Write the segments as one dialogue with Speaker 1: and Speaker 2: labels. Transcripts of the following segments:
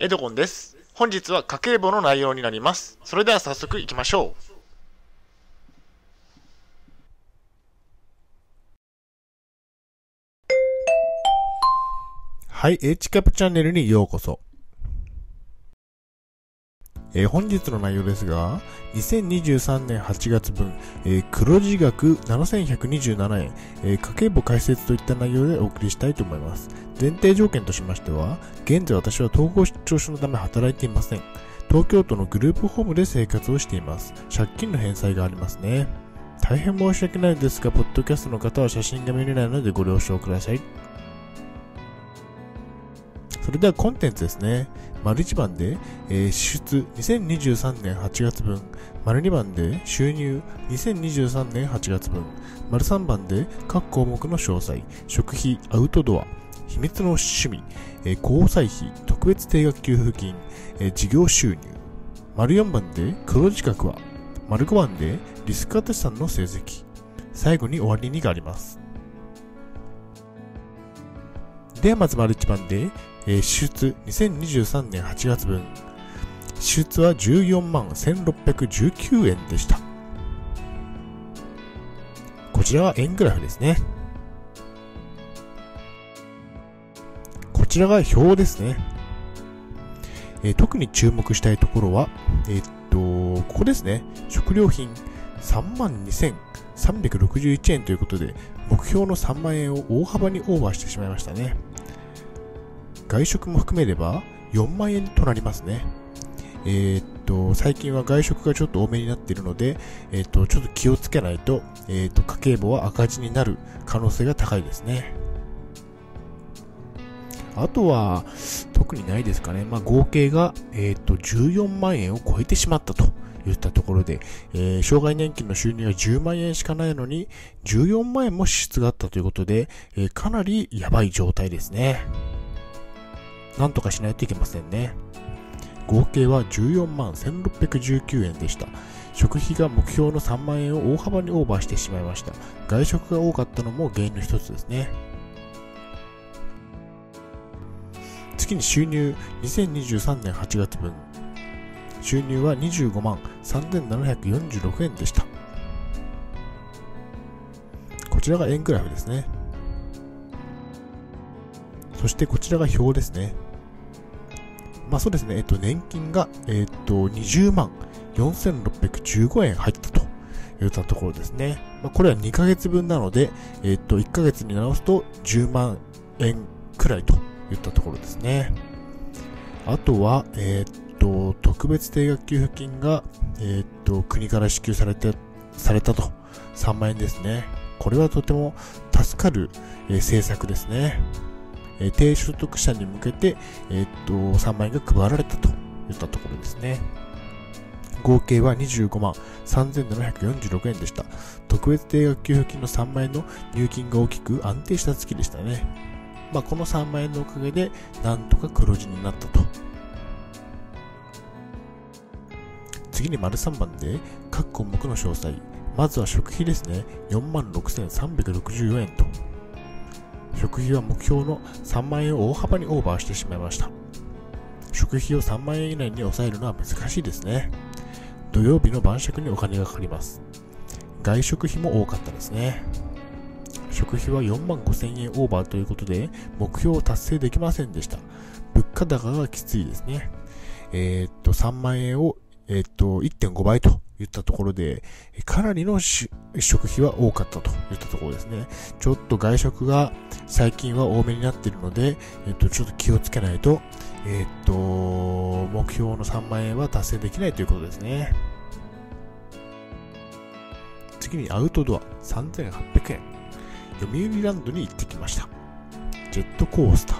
Speaker 1: エドゴンです。本日は家計簿の内容になります。それでは早速いきましょう。
Speaker 2: はい、H キャップチャンネルにようこそ。えー本日の内容ですが、2023年8月分、えー黒字額7127円、えー家計簿解説といった内容でお送りしたいと思います。前提条件としましては、現在私は統合失調症のため働いていません。東京都のグループホームで生活をしています。借金の返済がありますね。大変申し訳ないですが、ポッドキャストの方は写真が見れないのでご了承ください。それではコンテンツですね。丸1番で、えー支出2023年8月分。丸2番で収入2023年8月分。丸3番で各項目の詳細。食費、アウトドア、秘密の趣味、えー交際費、特別定額給付金、えー事業収入。丸4番で黒字額は。丸5番でリスクアタ資産の成績。最後に終わりにがあります。ではまず丸1番で、えー支出2023年8月分。支出は14万1619円でした。こちらは円グラフですね。こちらが表ですね、えー特に注目したいところはえーっとここですね。食料品3万2361円ということで目標の3万円を大幅にオーバーしてしまいましたね。外食も含めれば4万円となりますね。えーっと、最近は外食がちょっと多めになっているので、えーっと、ちょっと気をつけないと、えーっと、家計簿は赤字になる可能性が高いですね。あとは、特にないですかね。まあ、合計が、えっと、14万円を超えてしまったといったところで、えー障害年金の収入が10万円しかないのに、14万円も支出があったということで、えーかなりやばい状態ですね。なんとかしないといけませんね。合計は14万1619円でした。食費が目標の3万円を大幅にオーバーしてしまいました。外食が多かったのも原因の一つですね。次に収入2023年8月分。収入は25万3746円でした。こちらが円グラフですね。そしてこちらが表ですね。まあそうですね、えっと、年金が、えっと、20万4615円入ったといったところですね。まあこれは2ヶ月分なので、えっと、1ヶ月に直すと10万円くらいといったところですね。あとは、えっと、特別定額給付金が、えっと、国から支給されて、されたと3万円ですね。これはとても助かる、えー政策ですね。え低所得者に向けて、えっと、3万円が配られたといったところですね。合計は25万3746円でした。特別定額給付金の3万円の入金が大きく安定した月でしたね。まあ、この3万円のおかげで、なんとか黒字になったと。次に丸3番で、各項目の詳細。まずは食費ですね。4万6364円と。食費は目標の3万円を大幅にオーバーしてしまいました。食費を3万円以内に抑えるのは難しいですね。土曜日の晩酌にお金がかかります。外食費も多かったですね。食費は4万5千円オーバーということで、目標を達成できませんでした。物価高がきついですね。えーっと、3万円を、えーっと、1.5倍といったところで、かなりの食費は多かったといったところですね。ちょっと外食が最近は多めになっているので、えっと、ちょっと気をつけないと、えっと、目標の3万円は達成できないということですね。次にアウトドア3800円。読売ランドに行ってきました。ジェットコースター、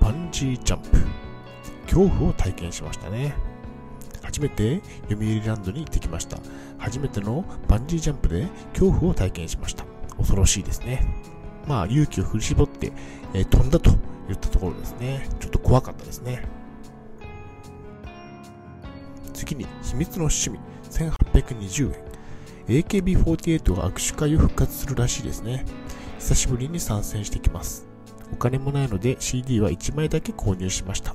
Speaker 2: バンジージャンプ、恐怖を体験しましたね。初めて読売ランドに行ってきました。初めてのバンジージャンプで恐怖を体験しました。恐ろしいですね。まあ、勇気を振り絞って、えー飛んだといったところですね。ちょっと怖かったですね。次に、秘密の趣味、1820円。AKB48 が握手会を復活するらしいですね。久しぶりに参戦してきます。お金もないので CD は1枚だけ購入しました。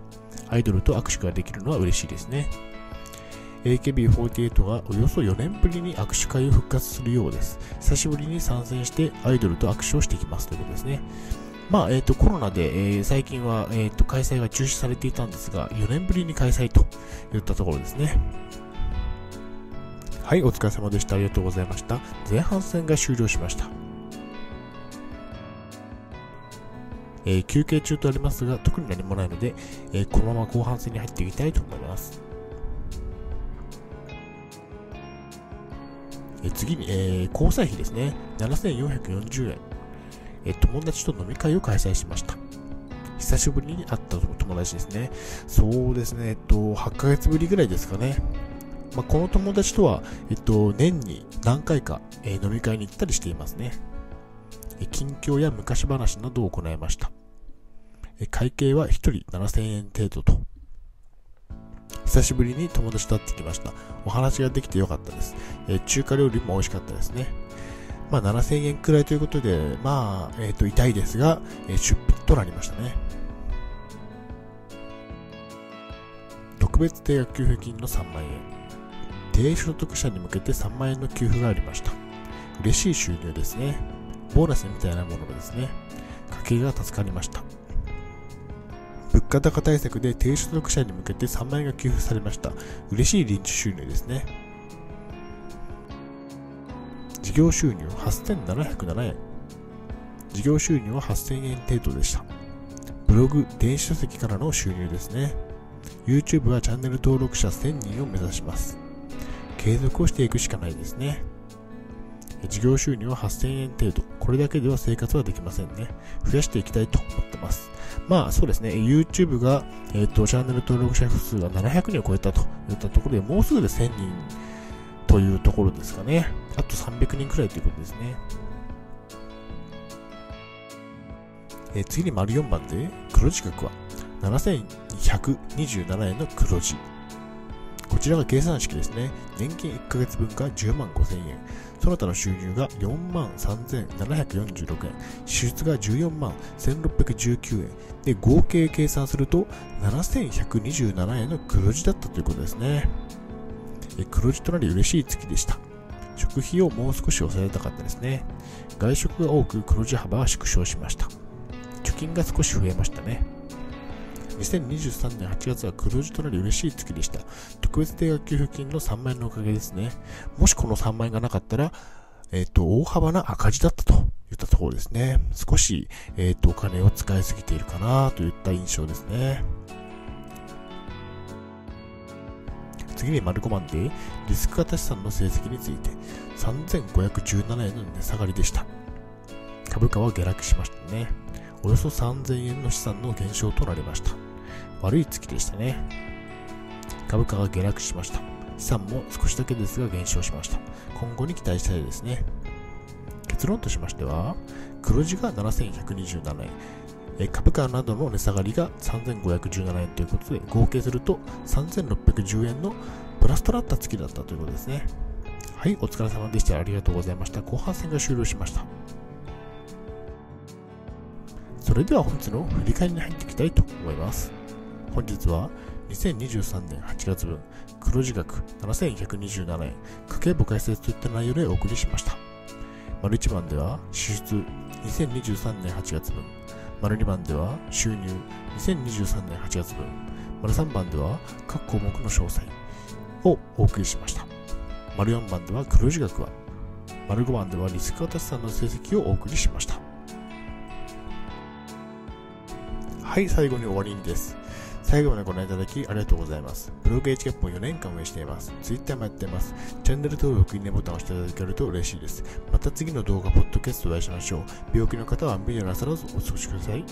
Speaker 2: アイドルと握手ができるのは嬉しいですね。AKB48 がおよそ4年ぶりに握手会を復活するようです。久しぶりに参戦してアイドルと握手をしてきますということですね。まあ、えっ、ー、と、コロナで、えー、最近は、えっ、ー、と、開催が中止されていたんですが、4年ぶりに開催といったところですね。はい、お疲れ様でした。ありがとうございました。前半戦が終了しました。えー、休憩中とありますが、特に何もないので、えー、このまま後半戦に入っていきたいと思います。え次に、えー、交際費ですね。7440円。え友達と飲み会を開催しました。久しぶりに会った友達ですね。そうですね、えっと、8ヶ月ぶりぐらいですかね。まあ、この友達とは、えっと、年に何回か、えー、飲み会に行ったりしていますね。え近況や昔話などを行いました。え会計は1人7000円程度と久しぶりに友達と会ってきました。お話ができてよかったです。えー、中華料理も美味しかったですね。まあ、7000円くらいということで、まあ、えっ、ー、と、痛いですが、えー、出費となりましたね。特別定額給付金の3万円。低所得者に向けて3万円の給付がありました。嬉しい収入ですね。ボーナスみたいなものがですね、家計が助かりました。物価高対策で低所得者に向けて3万円が給付されました。嬉しい臨時収入ですね。事業収入8707円。事業収入は8000円程度でした。ブログ、電子書籍からの収入ですね。YouTube はチャンネル登録者1000人を目指します。継続をしていくしかないですね。事業収入は8000円程度。これだけでは生活はできませんね。増やしていきたいと思ってます。まあそうですね、YouTube が、えっ、ー、と、チャンネル登録者数が700人を超えたといったところで、もうすぐで1000人というところですかね。あと300人くらいということですね。えー、次に丸4番で、黒字額は7127円の黒字。ちらが計算式ですね。年金1ヶ月分が10万5000円。その他の収入が4万3746円。支出が14万1619円。で、合計計算すると7127円の黒字だったということですね。黒字となり嬉しい月でした。食費をもう少し抑えたかったですね。外食が多く黒字幅は縮小しました。貯金が少し増えましたね。2023年8月は黒字となり嬉しい月でした。特別定額給付金の3万円のおかげですね。もしこの3万円がなかったら、えっ、ー、と、大幅な赤字だったといったところですね。少し、えっ、ー、と、お金を使いすぎているかなといった印象ですね。次に丸5番で、リスク型資産の成績について、3517円の値下がりでした。株価は下落しましたね。およそ3000円の資産の減少となりました。悪い月でしたね。株価が下落しました。資産も少しだけですが減少しました。今後に期待したいですね。結論としましては、黒字が7127円、株価などの値下がりが3517円ということで、合計すると3610円のプラスとなった月だったということですね。はい、お疲れ様でした。ありがとうございました。後半戦が終了しました。それでは本日の振り返りに入っていきたいと思います。本日は2023年8月分黒字額7127円家計簿解説といった内容でお送りしました。丸1番では支出2023年8月分丸2番では収入2023年8月分丸3番では各項目の詳細をお送りしました。丸4番では黒字額は丸5番ではリスク型資産の成績をお送りしました。はい、最後に終わりです。最後までご覧いただきありがとうございます。ブログ h キャップを4年間運営しています。Twitter もやっています。チャンネル登録、いいねボタンを押していただけると嬉しいです。また次の動画、ポッドキャストでお会いしましょう。病気の方は無理なさらずお過ごしください。